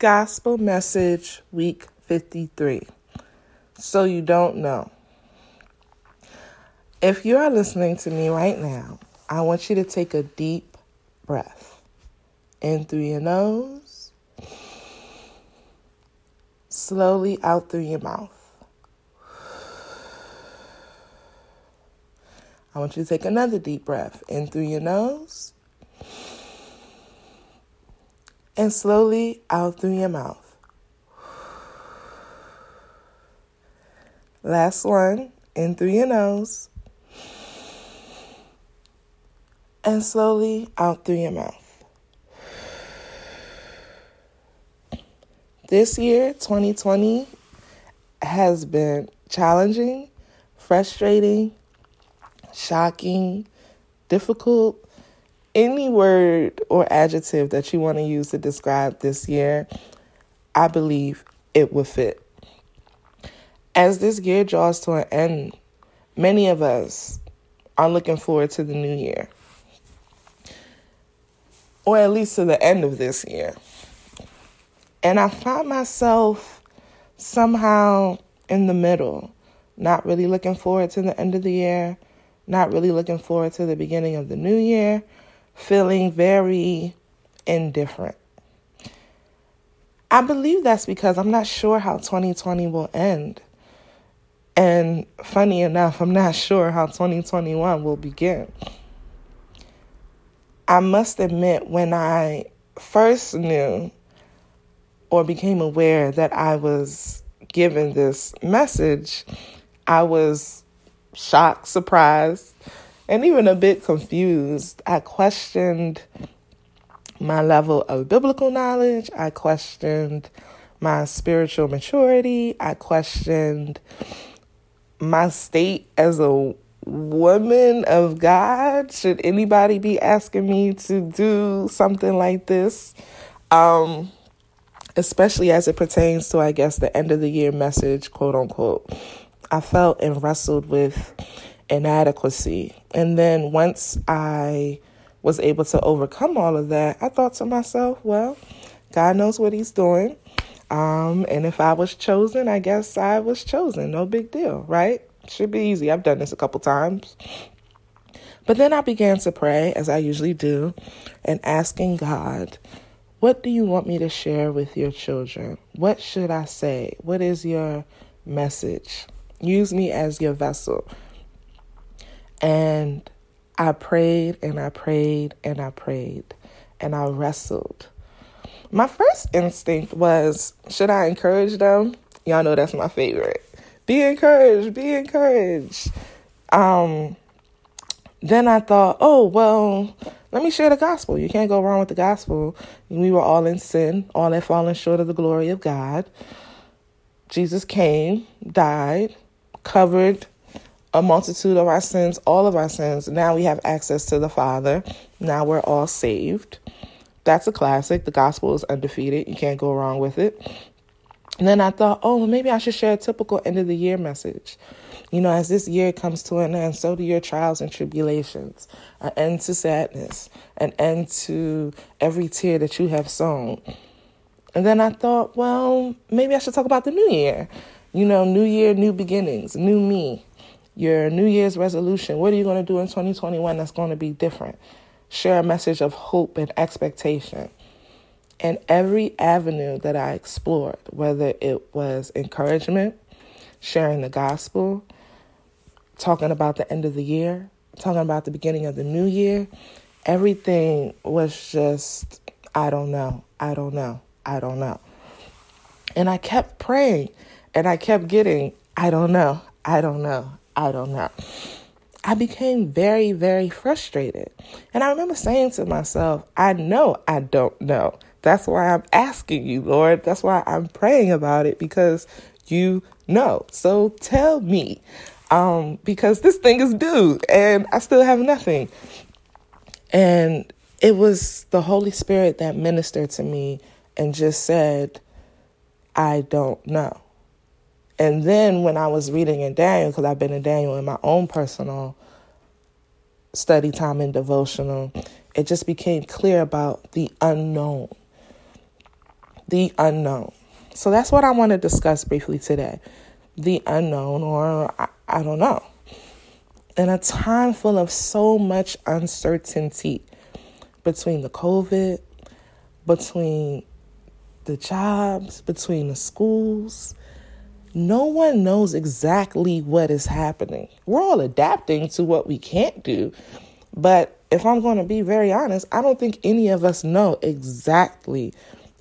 Gospel Message Week 53. So you don't know. If you are listening to me right now, I want you to take a deep breath in through your nose, slowly out through your mouth. I want you to take another deep breath in through your nose and slowly out through your mouth. Last one, in through your nose and slowly out through your mouth. This year, 2020, has been challenging, frustrating, shocking, difficult, any word or adjective that you want to use to describe this year, I believe it would fit. As this year draws to an end, many of us are looking forward to the new year, or at least to the end of this year. And I find myself somehow in the middle, not really looking forward to the end of the year, not really looking forward to the beginning of the new year, feeling very indifferent. I believe that's because I'm not sure how 2020 will end. And funny enough, I'm not sure how 2021 will begin. I must admit, when I first knew or became aware that I was given this message, I was shocked, surprised, and even a bit confused. I questioned my level of biblical knowledge. I questioned my spiritual maturity. I questioned my state as a woman of God. Should anybody be asking me to do something like this? Um, especially as it pertains to, I guess, the end of the year message, quote unquote. I felt and wrestled with inadequacy. And then once I was able to overcome all of that, I thought to myself, well, God knows what He's doing. Um, and if I was chosen, I guess I was chosen. No big deal, right? Should be easy. I've done this a couple times. But then I began to pray, as I usually do, and asking God, what do you want me to share with your children? What should I say? What is your message? Use me as your vessel. And I prayed and I prayed and I prayed and I wrestled. My first instinct was should I encourage them? Y'all know that's my favorite. Be encouraged, be encouraged. Um, then I thought, oh, well, let me share the gospel. You can't go wrong with the gospel. We were all in sin, all had fallen short of the glory of God. Jesus came, died, covered a multitude of our sins, all of our sins. Now we have access to the Father. Now we're all saved. That's a classic. The gospel is undefeated. You can't go wrong with it. And then I thought, oh, maybe I should share a typical end of the year message. You know, as this year comes to an end, so do your trials and tribulations, an end to sadness, an end to every tear that you have sown. And then I thought, well, maybe I should talk about the new year. You know, new year, new beginnings, new me your New Year's resolution. What are you going to do in 2021 that's going to be different? Share a message of hope and expectation. And every avenue that I explored, whether it was encouragement, sharing the gospel, talking about the end of the year, talking about the beginning of the new year, everything was just, I don't know, I don't know, I don't know. And I kept praying and I kept getting, I don't know, I don't know, I don't know. I became very, very frustrated. And I remember saying to myself, I know I don't know. That's why I'm asking you, Lord. That's why I'm praying about it because you know. So tell me. Um, because this thing is due and I still have nothing. And it was the Holy Spirit that ministered to me and just said, I don't know. And then when I was reading in Daniel, because I've been in Daniel in my own personal study time and devotional, it just became clear about the unknown. the unknown. So that's what I want to discuss briefly today. The unknown, or I, I don't know. In a time full of so much uncertainty between the COVID, between the jobs, between the schools, no one knows exactly what is happening. We're all adapting to what we can't do. But if I'm going to be very honest, I don't think any of us know exactly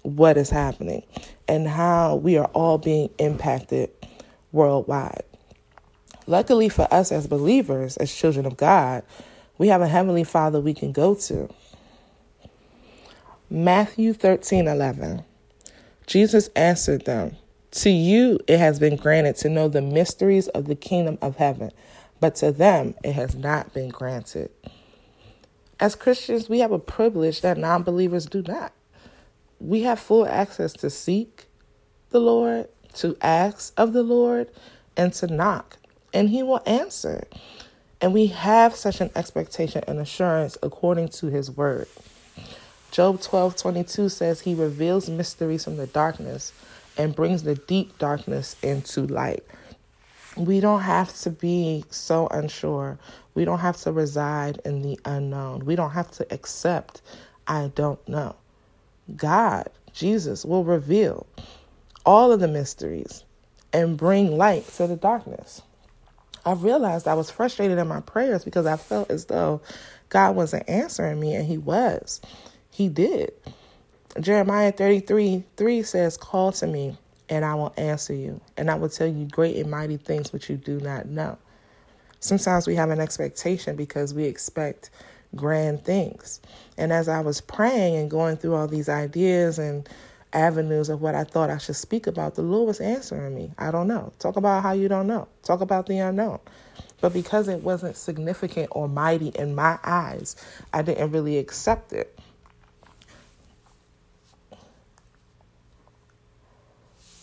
what is happening and how we are all being impacted worldwide. Luckily for us as believers, as children of God, we have a heavenly Father we can go to. Matthew 13 11. Jesus answered them, To you it has been granted to know the mysteries of the kingdom of heaven, but to them it has not been granted. As Christians, we have a privilege that non believers do not we have full access to seek the Lord, to ask of the Lord, and to knock, and He will answer. And we have such an expectation and assurance according to His word. Job 12 22 says, He reveals mysteries from the darkness and brings the deep darkness into light. We don't have to be so unsure. We don't have to reside in the unknown. We don't have to accept, I don't know. God, Jesus, will reveal all of the mysteries and bring light to the darkness. I realized I was frustrated in my prayers because I felt as though God wasn't answering me, and He was. He did. Jeremiah 33 3 says, Call to me, and I will answer you, and I will tell you great and mighty things which you do not know. Sometimes we have an expectation because we expect grand things. And as I was praying and going through all these ideas and avenues of what I thought I should speak about, the Lord was answering me. I don't know. Talk about how you don't know. Talk about the unknown. But because it wasn't significant or mighty in my eyes, I didn't really accept it.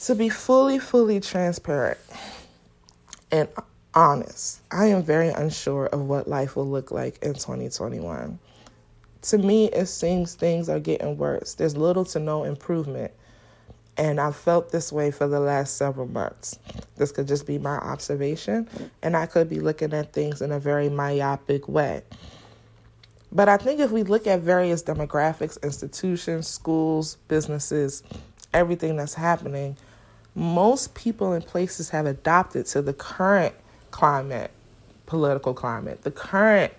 To be fully, fully transparent and honest, I am very unsure of what life will look like in 2021. To me, it seems things are getting worse. There's little to no improvement. And I've felt this way for the last several months. This could just be my observation, and I could be looking at things in a very myopic way. But I think if we look at various demographics, institutions, schools, businesses, everything that's happening, most people and places have adopted to the current climate, political climate, the current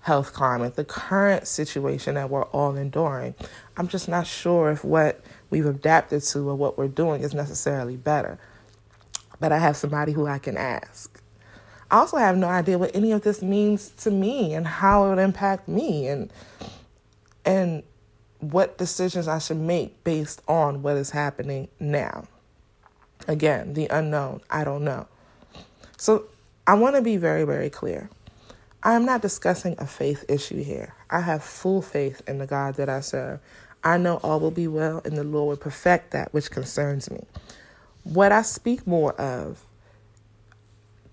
health climate, the current situation that we're all enduring. I'm just not sure if what we've adapted to or what we're doing is necessarily better. But I have somebody who I can ask. I also have no idea what any of this means to me and how it would impact me and and what decisions I should make based on what is happening now. Again, the unknown. I don't know. So I want to be very, very clear. I am not discussing a faith issue here. I have full faith in the God that I serve. I know all will be well and the Lord will perfect that which concerns me. What I speak more of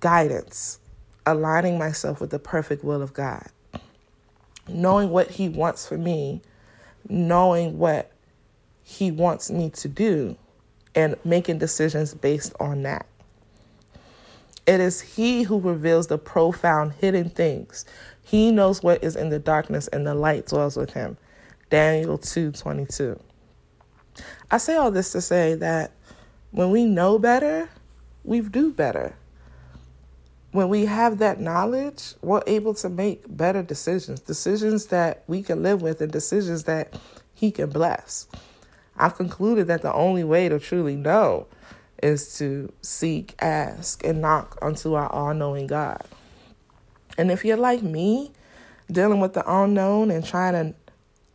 guidance, aligning myself with the perfect will of God, knowing what He wants for me, knowing what He wants me to do, and making decisions based on that. It is He who reveals the profound hidden things. He knows what is in the darkness, and the light dwells with Him. Daniel 2 22. I say all this to say that when we know better, we do better. When we have that knowledge, we're able to make better decisions, decisions that we can live with, and decisions that He can bless. I've concluded that the only way to truly know is to seek, ask, and knock unto our all knowing God. And if you're like me, dealing with the unknown and trying to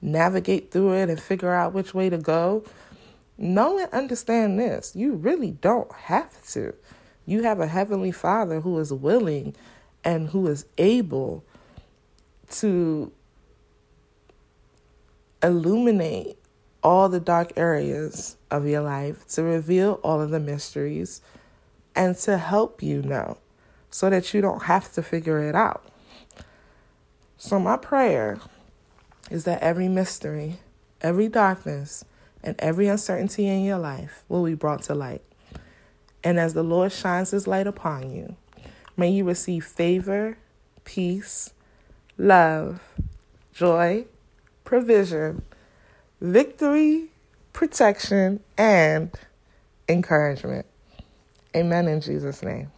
navigate through it and figure out which way to go, know and understand this. You really don't have to. You have a heavenly Father who is willing and who is able to illuminate all the dark areas of your life, to reveal all of the mysteries, and to help you know so that you don't have to figure it out. So, my prayer is that every mystery, every darkness, and every uncertainty in your life will be brought to light. And as the Lord shines his light upon you, may you receive favor, peace, love, joy, provision, victory, protection, and encouragement. Amen in Jesus' name.